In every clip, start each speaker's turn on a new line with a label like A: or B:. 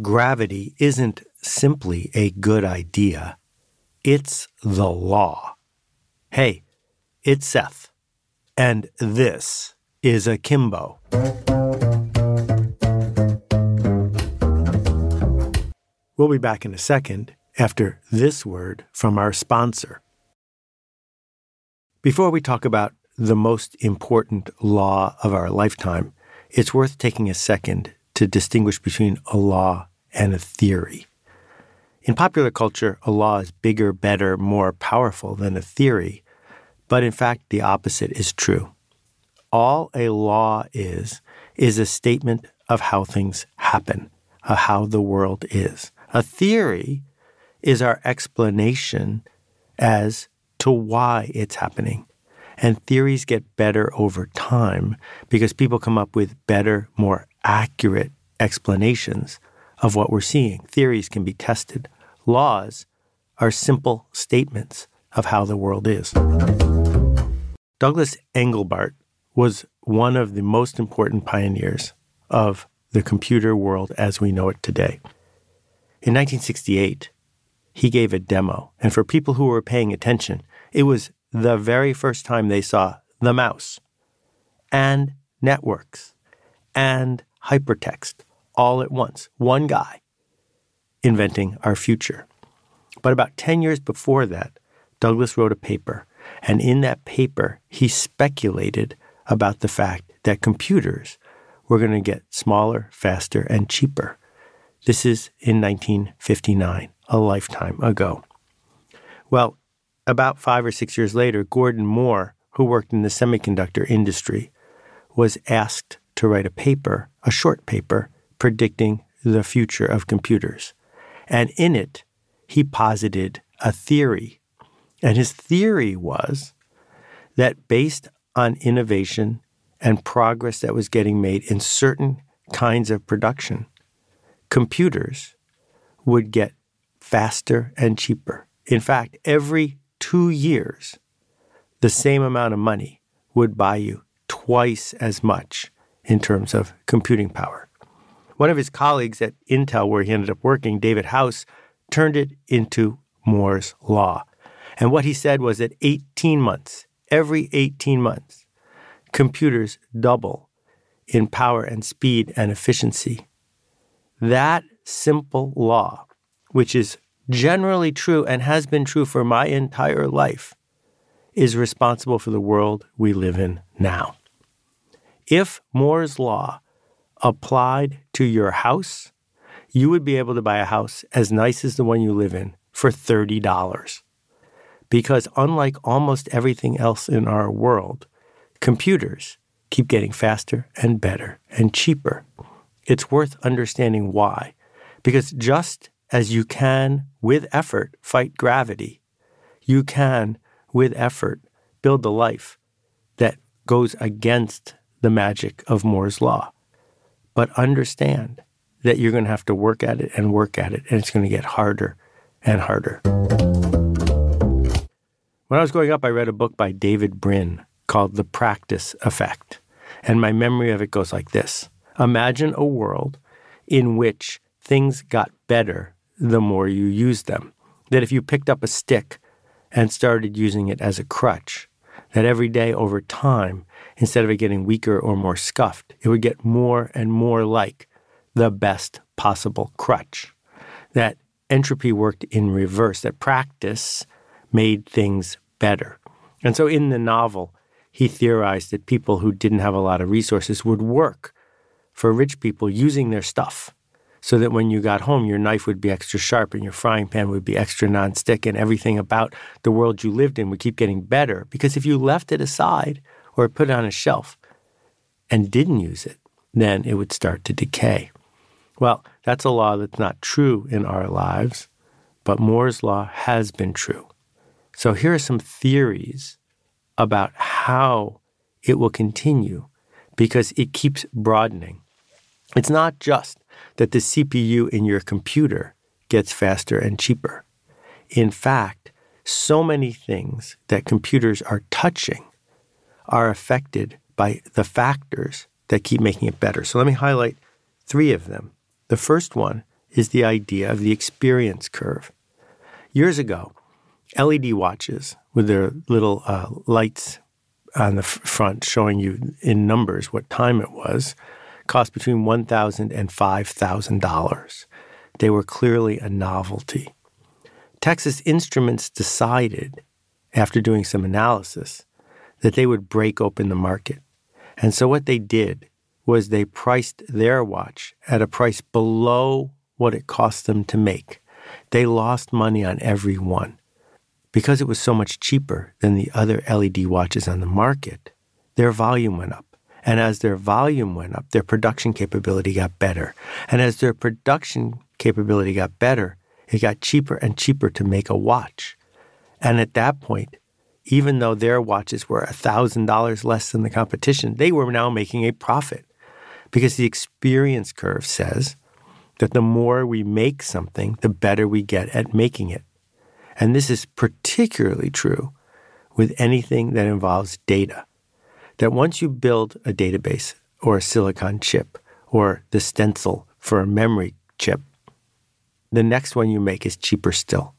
A: gravity isn't simply a good idea, it's the law. Hey, it's Seth, and this is Akimbo. We'll be back in a second after this word from our sponsor. Before we talk about the most important law of our lifetime, it's worth taking a second to distinguish between a law and a theory. In popular culture, a law is bigger, better, more powerful than a theory, but in fact, the opposite is true. All a law is, is a statement of how things happen, of how the world is. A theory is our explanation as to why it's happening. And theories get better over time because people come up with better, more accurate explanations of what we're seeing. Theories can be tested. Laws are simple statements of how the world is. Douglas Engelbart was one of the most important pioneers of the computer world as we know it today. In 1968, he gave a demo, and for people who were paying attention, it was the very first time they saw the mouse and networks and hypertext all at once. One guy inventing our future. But about 10 years before that, Douglas wrote a paper, and in that paper, he speculated about the fact that computers were going to get smaller, faster, and cheaper. This is in 1959, a lifetime ago. Well, about five or six years later, Gordon Moore, who worked in the semiconductor industry, was asked to write a paper, a short paper, predicting the future of computers. And in it, he posited a theory. And his theory was that based on innovation and progress that was getting made in certain kinds of production, computers would get faster and cheaper. In fact, every two years, the same amount of money would buy you twice as much in terms of computing power. One of his colleagues at Intel, where he ended up working, David House, turned it into Moore's Law. And what he said was that 18 months, every 18 months, computers double in power and speed and efficiency. That simple law, which is generally true and has been true for my entire life, is responsible for the world we live in now. If Moore's Law applied to your house, you would be able to buy a house as nice as the one you live in for $30. Because unlike almost everything else in our world, computers keep getting faster and better and cheaper. It's worth understanding why. Because just as you can, with effort, fight gravity, you can, with effort, build the life that goes against the magic of Moore's Law. But understand that you're going to have to work at it and work at it, and it's going to get harder and harder. When I was growing up, I read a book by David Brin called The Practice Effect. And my memory of it goes like this Imagine a world in which things got better the more you used them. That if you picked up a stick and started using it as a crutch, that every day over time, instead of it getting weaker or more scuffed, it would get more and more like the best possible crutch. That entropy worked in reverse, that practice made things better. And so in the novel, he theorized that people who didn't have a lot of resources would work for rich people using their stuff so that when you got home, your knife would be extra sharp and your frying pan would be extra nonstick, and everything about the world you lived in would keep getting better. Because if you left it aside or put it on a shelf and didn't use it, then it would start to decay. Well, that's a law that's not true in our lives, but Moore's law has been true. So here are some theories about how it will continue because it keeps broadening. It's not just that the CPU in your computer gets faster and cheaper. In fact, so many things that computers are touching are affected by the factors that keep making it better. So let me highlight three of them. The first one is the idea of the experience curve. Years ago, LED watches with their little uh, lights on the front showing you in numbers what time it was cost between $1,000 and $5,000. They were clearly a novelty. Texas Instruments decided, after doing some analysis, that they would break open the market. And so what they did was they priced their watch at a price below what it cost them to make. They lost money on every one. Because it was so much cheaper than the other LED watches on the market, their volume went up. And as their volume went up, their production capability got better. And as their production capability got better, it got cheaper and cheaper to make a watch. And at that point, even though their watches were $1,000 less than the competition, they were now making a profit because the experience curve says that the more we make something, the better we get at making it. And this is particularly true with anything that involves data. That once you build a database or a silicon chip or the stencil for a memory chip, the next one you make is cheaper still.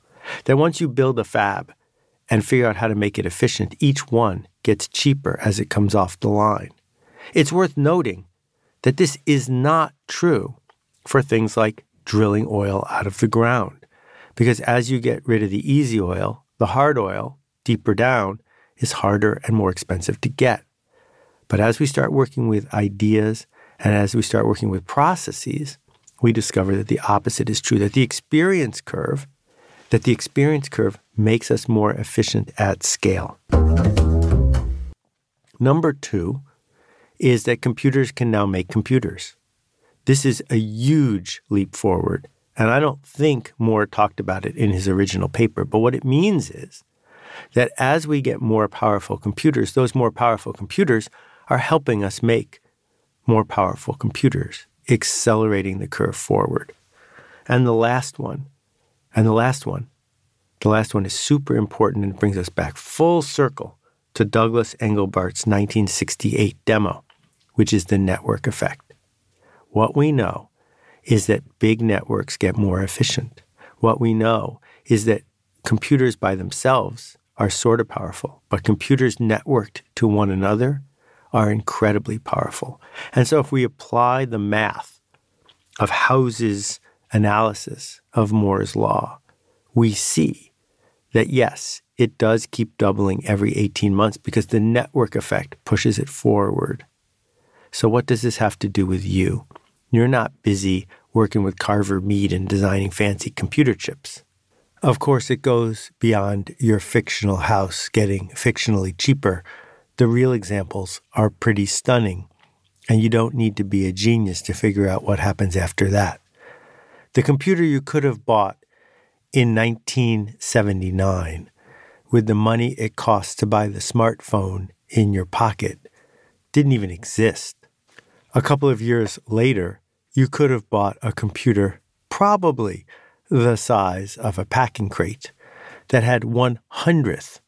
A: That once you build a fab and figure out how to make it efficient, each one gets cheaper as it comes off the line. It's worth noting that this is not true for things like drilling oil out of the ground. Because as you get rid of the easy oil, the hard oil, deeper down, is harder and more expensive to get. But as we start working with ideas and as we start working with processes, we discover that the opposite is true, that the experience curve, that the experience curve makes us more efficient at scale. Number two is that computers can now make computers. This is a huge leap forward and I don't think Moore talked about it in his original paper. But what it means is that as we get more powerful computers, those more powerful computers are helping us make more powerful computers, accelerating the curve forward. And the last one, and the last one, the last one is super important and brings us back full circle to Douglas Engelbart's 1968 demo, which is the network effect. What we know is that big networks get more efficient. What we know is that computers by themselves are sort of powerful, but computers networked to one another are incredibly powerful. And so if we apply the math of House's analysis of Moore's law, we see that yes, it does keep doubling every 18 months because the network effect pushes it forward. So, what does this have to do with you? You're not busy working with Carver Mead and designing fancy computer chips. Of course, it goes beyond your fictional house getting fictionally cheaper. The real examples are pretty stunning, and you don't need to be a genius to figure out what happens after that. The computer you could have bought in 1979 with the money it cost to buy the smartphone in your pocket didn't even exist. A couple of years later, you could have bought a computer probably the size of a packing crate that had one hundredth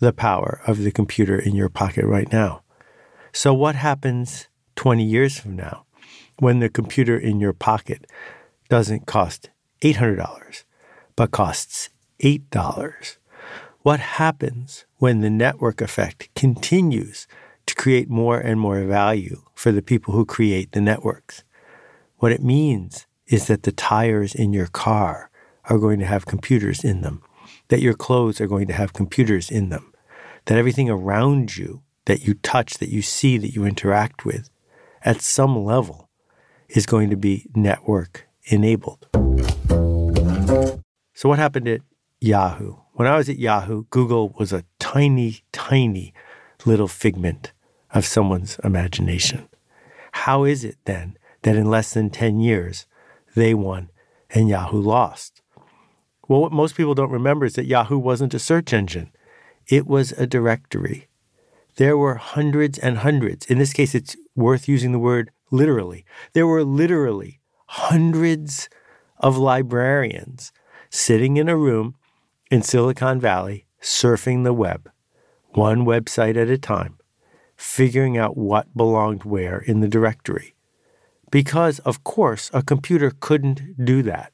A: the power of the computer in your pocket right now. So, what happens 20 years from now when the computer in your pocket doesn't cost $800 but costs $8? What happens when the network effect continues to create more and more value for the people who create the networks? What it means is that the tires in your car are going to have computers in them, that your clothes are going to have computers in them, that everything around you that you touch, that you see, that you interact with, at some level is going to be network enabled. So, what happened at Yahoo? When I was at Yahoo, Google was a tiny, tiny little figment of someone's imagination. How is it then that in less than 10 years, they won and Yahoo lost. Well, what most people don't remember is that Yahoo wasn't a search engine, it was a directory. There were hundreds and hundreds. In this case, it's worth using the word literally. There were literally hundreds of librarians sitting in a room in Silicon Valley surfing the web, one website at a time, figuring out what belonged where in the directory because, of course, a computer couldn't do that.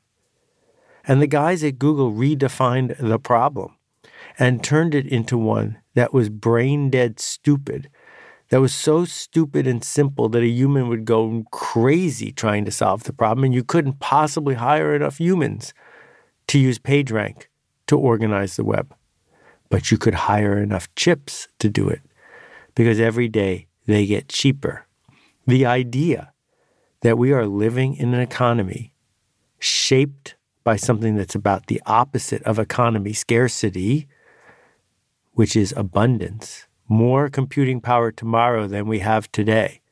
A: And the guys at Google redefined the problem and turned it into one that was brain dead stupid, that was so stupid and simple that a human would go crazy trying to solve the problem, and you couldn't possibly hire enough humans to use PageRank to organize the web. But you could hire enough chips to do it because every day they get cheaper. The idea that we are living in an economy shaped by something that's about the opposite of economy scarcity, which is abundance, more computing power tomorrow than we have today,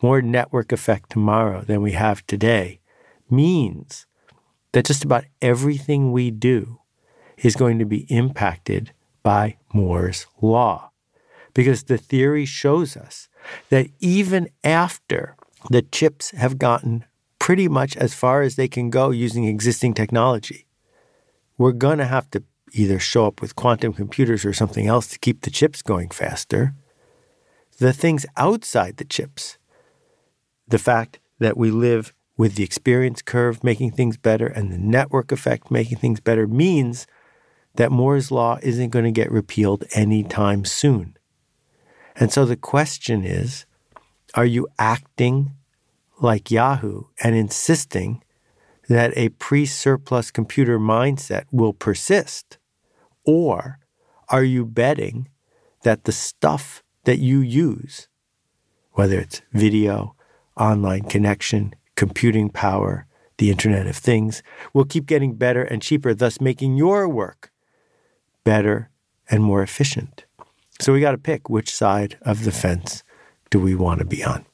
A: more network effect tomorrow than we have today, means that just about everything we do is going to be impacted by Moore's Law. Because the theory shows us that even after the chips have gotten pretty much as far as they can go using existing technology, we're going to have to either show up with quantum computers or something else to keep the chips going faster. The things outside the chips, the fact that we live with the experience curve making things better and the network effect making things better means that Moore's Law isn't going to get repealed anytime soon. And so the question is are you acting like Yahoo and insisting that a pre surplus computer mindset will persist? Or are you betting that the stuff that you use, whether it's video, online connection, computing power, the Internet of Things, will keep getting better and cheaper, thus making your work better and more efficient? So we got to pick which side of the fence do we want to be on.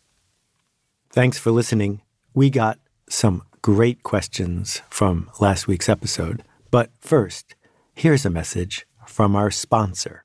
A: Thanks for listening. We got some great questions from last week's episode. But first, here's a message from our sponsor.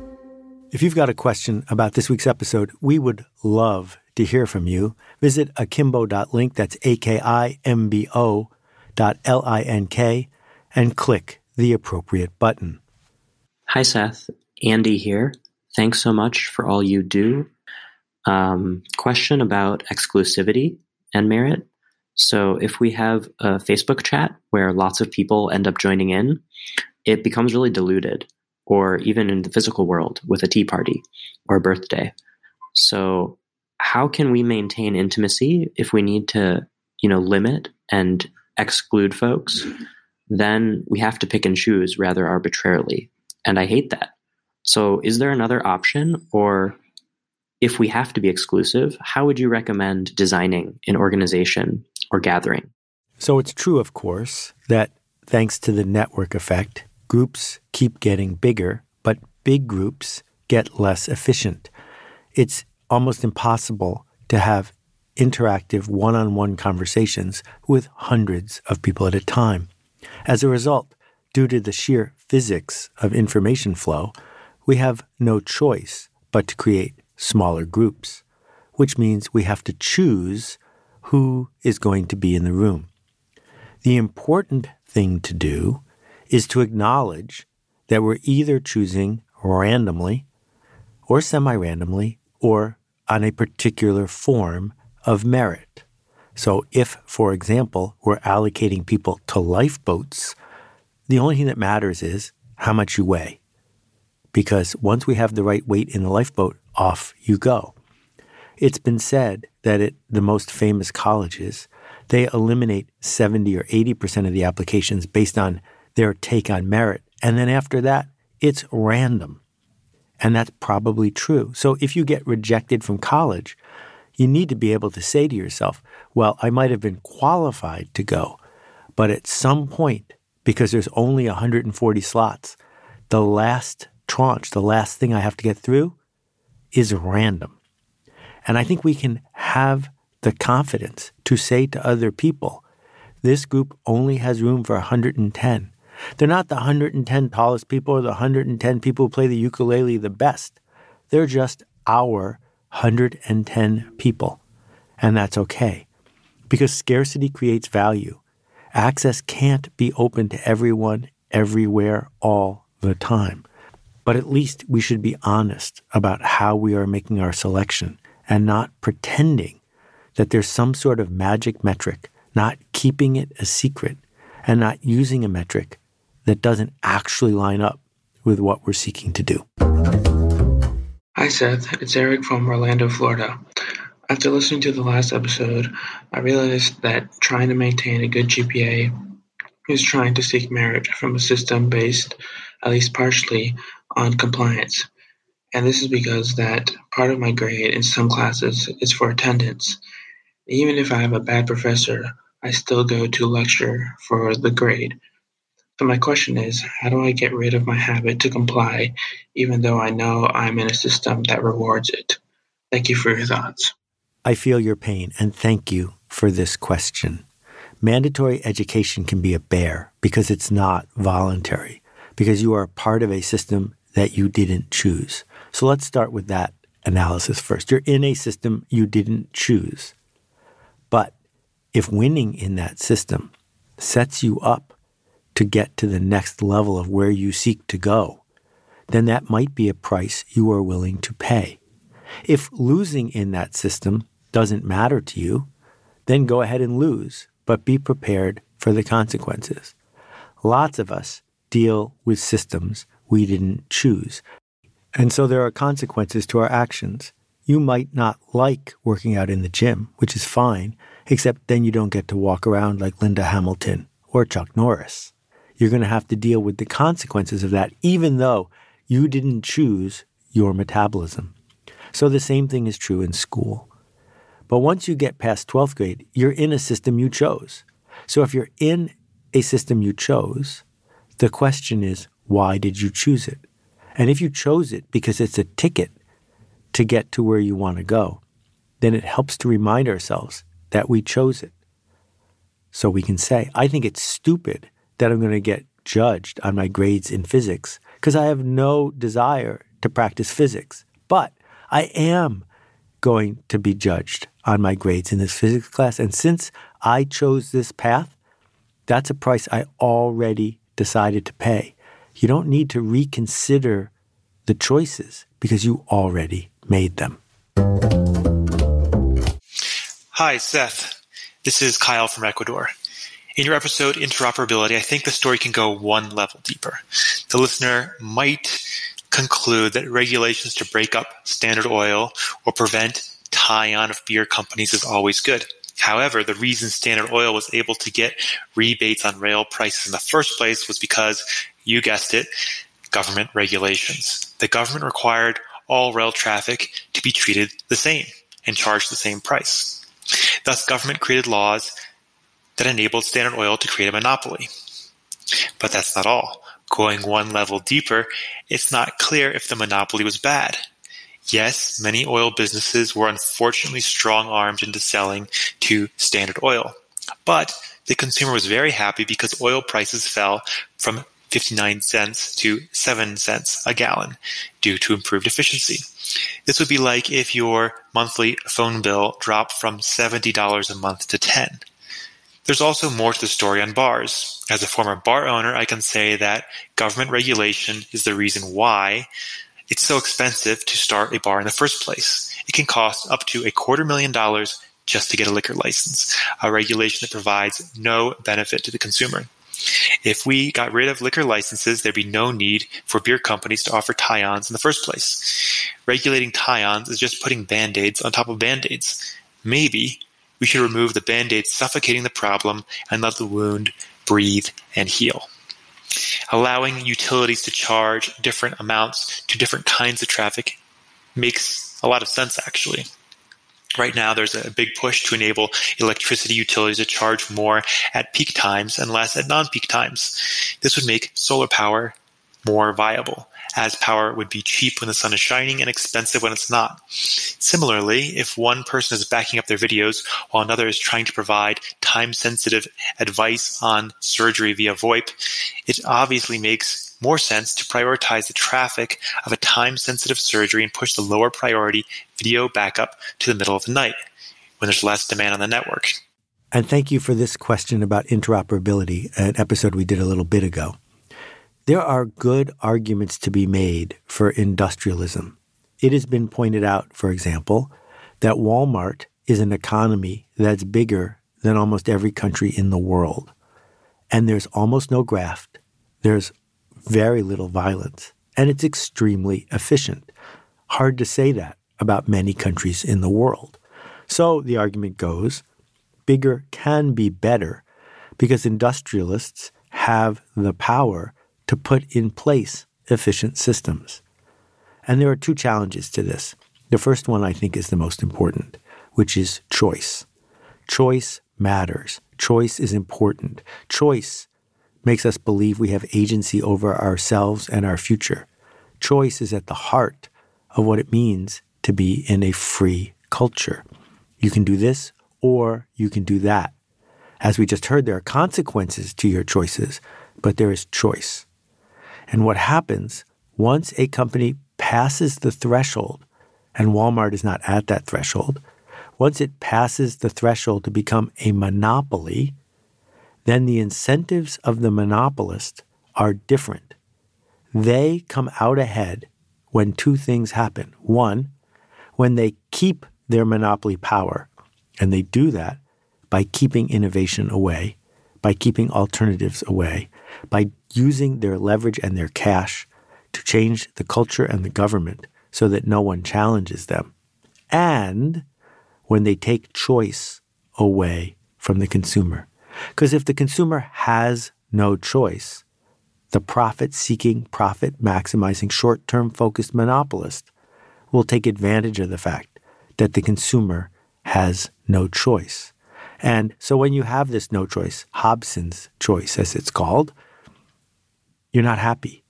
A: If you've got a question about this week's episode, we would love to hear from you. Visit akimbo.link, that's A K I M B O dot L I N K, and click the appropriate button.
B: Hi, Seth. Andy here. Thanks so much for all you do. Um, question about exclusivity and merit. So, if we have a Facebook chat where lots of people end up joining in, it becomes really diluted, or even in the physical world with a tea party or a birthday. So, how can we maintain intimacy if we need to, you know, limit and exclude folks? Then we have to pick and choose rather arbitrarily. And I hate that. So, is there another option? Or if we have to be exclusive, how would you recommend designing an organization or gathering?
A: So, it's true, of course, that thanks to the network effect, groups keep getting bigger, but big groups get less efficient. It's almost impossible to have interactive one on one conversations with hundreds of people at a time. As a result, due to the sheer physics of information flow, we have no choice but to create smaller groups, which means we have to choose who is going to be in the room. The important thing to do is to acknowledge that we're either choosing randomly or semi randomly or on a particular form of merit. So, if, for example, we're allocating people to lifeboats, the only thing that matters is how much you weigh. Because once we have the right weight in the lifeboat, off you go. It's been said that at the most famous colleges, they eliminate 70 or 80% of the applications based on their take on merit. And then after that, it's random. And that's probably true. So if you get rejected from college, you need to be able to say to yourself, well, I might have been qualified to go, but at some point, because there's only 140 slots, the last tranche, the last thing I have to get through is random. And I think we can have the confidence to say to other people This group only has room for 110. They're not the 110 tallest people or the 110 people who play the ukulele the best. They're just our 110 people. And that's okay. Because scarcity creates value. Access can't be open to everyone, everywhere, all the time. But at least we should be honest about how we are making our selection and not pretending that there's some sort of magic metric, not keeping it a secret, and not using a metric that doesn't actually line up with what we're seeking to do.
C: Hi, Seth. It's Eric from Orlando, Florida. After listening to the last episode, I realized that trying to maintain a good GPA is trying to seek merit from a system based, at least partially, on compliance. And this is because that part of my grade in some classes is for attendance. Even if I have a bad professor, I still go to lecture for the grade. So my question is, how do I get rid of my habit to comply even though I know I'm in a system that rewards it? Thank you for your thoughts.
A: I feel your pain and thank you for this question. Mandatory education can be a bear because it's not voluntary, because you are part of a system that you didn't choose. So let's start with that analysis first. You're in a system you didn't choose. But if winning in that system sets you up to get to the next level of where you seek to go, then that might be a price you are willing to pay. If losing in that system doesn't matter to you, then go ahead and lose, but be prepared for the consequences. Lots of us deal with systems we didn't choose. And so there are consequences to our actions. You might not like working out in the gym, which is fine, except then you don't get to walk around like Linda Hamilton or Chuck Norris. You're going to have to deal with the consequences of that, even though you didn't choose your metabolism. So the same thing is true in school. But once you get past 12th grade, you're in a system you chose. So if you're in a system you chose, the question is, why did you choose it? And if you chose it because it's a ticket to get to where you want to go, then it helps to remind ourselves that we chose it. So we can say, I think it's stupid that I'm going to get judged on my grades in physics because I have no desire to practice physics. But I am going to be judged on my grades in this physics class. And since I chose this path, that's a price I already decided to pay. You don't need to reconsider the choices because you already made them.
D: Hi, Seth. This is Kyle from Ecuador. In your episode, Interoperability, I think the story can go one level deeper. The listener might conclude that regulations to break up Standard Oil or prevent tie-on of beer companies is always good. However, the reason Standard Oil was able to get rebates on rail prices in the first place was because, you guessed it, government regulations. The government required all rail traffic to be treated the same and charged the same price. Thus, government created laws that enabled Standard Oil to create a monopoly. But that's not all. Going one level deeper, it's not clear if the monopoly was bad. Yes, many oil businesses were unfortunately strong armed into selling to Standard Oil. But the consumer was very happy because oil prices fell from 59 cents to 7 cents a gallon due to improved efficiency. This would be like if your monthly phone bill dropped from $70 a month to 10. There's also more to the story on bars. As a former bar owner, I can say that government regulation is the reason why it's so expensive to start a bar in the first place. It can cost up to a quarter million dollars just to get a liquor license, a regulation that provides no benefit to the consumer. If we got rid of liquor licenses, there'd be no need for beer companies to offer tie-ons in the first place. Regulating tie-ons is just putting band-aids on top of band-aids. Maybe we should remove the band-aid suffocating the problem and let the wound breathe and heal. Allowing utilities to charge different amounts to different kinds of traffic makes a lot of sense actually. Right now, there's a big push to enable electricity utilities to charge more at peak times and less at non peak times. This would make solar power more viable, as power would be cheap when the sun is shining and expensive when it's not. Similarly, if one person is backing up their videos while another is trying to provide time sensitive advice on surgery via VoIP, it obviously makes more sense to prioritize the traffic of a time sensitive surgery and push the lower priority video backup to the middle of the night when there's less demand on the network.
A: And thank you for this question about interoperability, an episode we did a little bit ago. There are good arguments to be made for industrialism. It has been pointed out, for example, that Walmart is an economy that's bigger than almost every country in the world. And there's almost no graft. There's very little violence. And it's extremely efficient. Hard to say that about many countries in the world. So the argument goes bigger can be better because industrialists have the power to put in place efficient systems. And there are two challenges to this. The first one I think is the most important, which is choice. Choice matters. Choice is important. Choice makes us believe we have agency over ourselves and our future. Choice is at the heart of what it means to be in a free culture. You can do this or you can do that. As we just heard, there are consequences to your choices, but there is choice. And what happens once a company passes the threshold, and Walmart is not at that threshold, once it passes the threshold to become a monopoly, then the incentives of the monopolist are different. They come out ahead when two things happen. One, when they keep their monopoly power and they do that by keeping innovation away, by keeping alternatives away, by using their leverage and their cash to change the culture and the government so that no one challenges them. And when they take choice away from the consumer. Because if the consumer has no choice, the profit seeking, profit maximizing, short term focused monopolist will take advantage of the fact that the consumer has no choice. And so when you have this no choice, Hobson's choice, as it's called, you're not happy.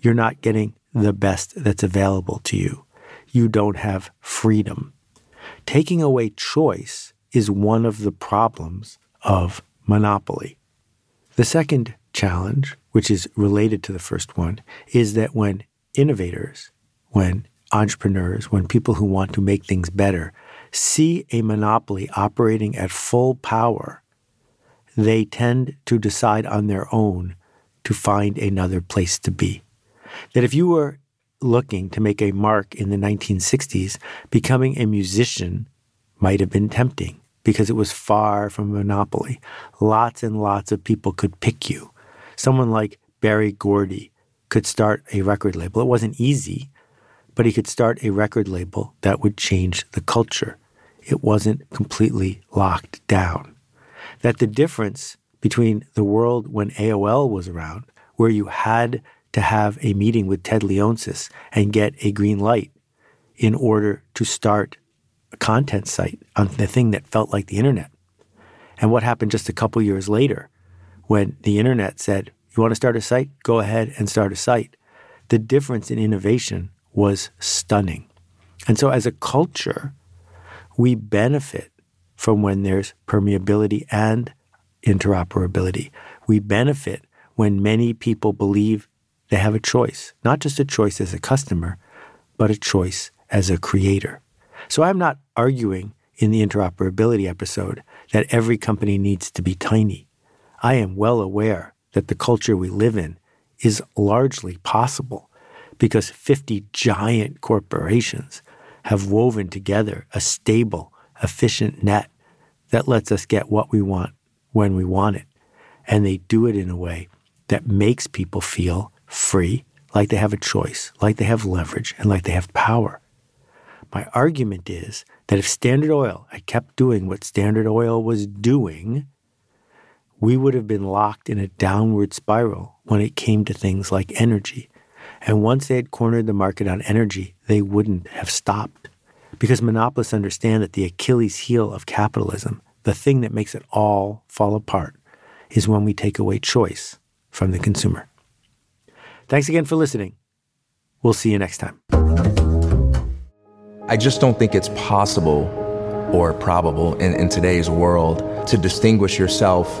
A: You're not getting the best that's available to you. You don't have freedom. Taking away choice is one of the problems of monopoly. The second challenge, which is related to the first one, is that when innovators, when entrepreneurs, when people who want to make things better see a monopoly operating at full power, they tend to decide on their own to find another place to be. That if you were looking to make a mark in the 1960s, becoming a musician might have been tempting because it was far from a monopoly. Lots and lots of people could pick you. Someone like Berry Gordy could start a record label. It wasn't easy, but he could start a record label that would change the culture it wasn't completely locked down. That the difference between the world when AOL was around, where you had to have a meeting with Ted Leonsis and get a green light in order to start a content site on the thing that felt like the internet. And what happened just a couple years later when the internet said, You want to start a site? Go ahead and start a site. The difference in innovation was stunning. And so, as a culture, we benefit from when there's permeability and interoperability. We benefit when many people believe they have a choice, not just a choice as a customer, but a choice as a creator. So I'm not arguing in the interoperability episode that every company needs to be tiny. I am well aware that the culture we live in is largely possible because 50 giant corporations have woven together a stable, efficient net that lets us get what we want when we want it. And they do it in a way that makes people feel free, like they have a choice, like they have leverage, and like they have power. My argument is that if Standard Oil had kept doing what Standard Oil was doing, we would have been locked in a downward spiral when it came to things like energy. And once they had cornered the market on energy, they wouldn't have stopped. Because monopolists understand that the Achilles heel of capitalism, the thing that makes it all fall apart, is when we take away choice from the consumer. Thanks again for listening. We'll see you next time.
E: I just don't think it's possible or probable in, in today's world to distinguish yourself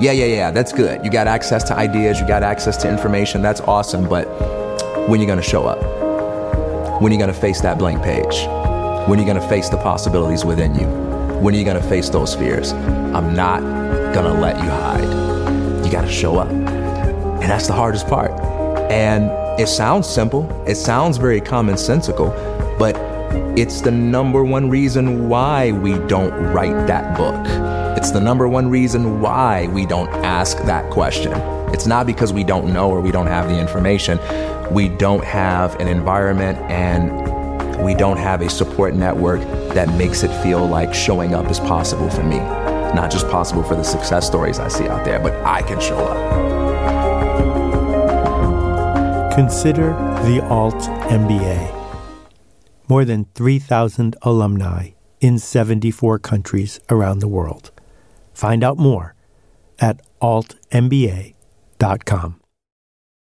E: yeah, yeah, yeah, that's good. You got access to ideas, you got access to information, that's awesome, but when are you to show up? When are you to face that blank page? When are you to face the possibilities within you? When are you to face those fears? I'm not to let you hide. You got to show up. And that's the hardest part. And it sounds simple, it sounds very commonsensical, but it's the number one reason why we don't write that book. It's the number one reason why we don't ask that question. It's not because we don't know or we don't have the information. We don't have an environment and we don't have a support network that makes it feel like showing up is possible for me. Not just possible for the success stories I see out there, but I can show up.
A: Consider the Alt MBA. More than 3,000 alumni in 74 countries around the world. Find out more at altmba.com.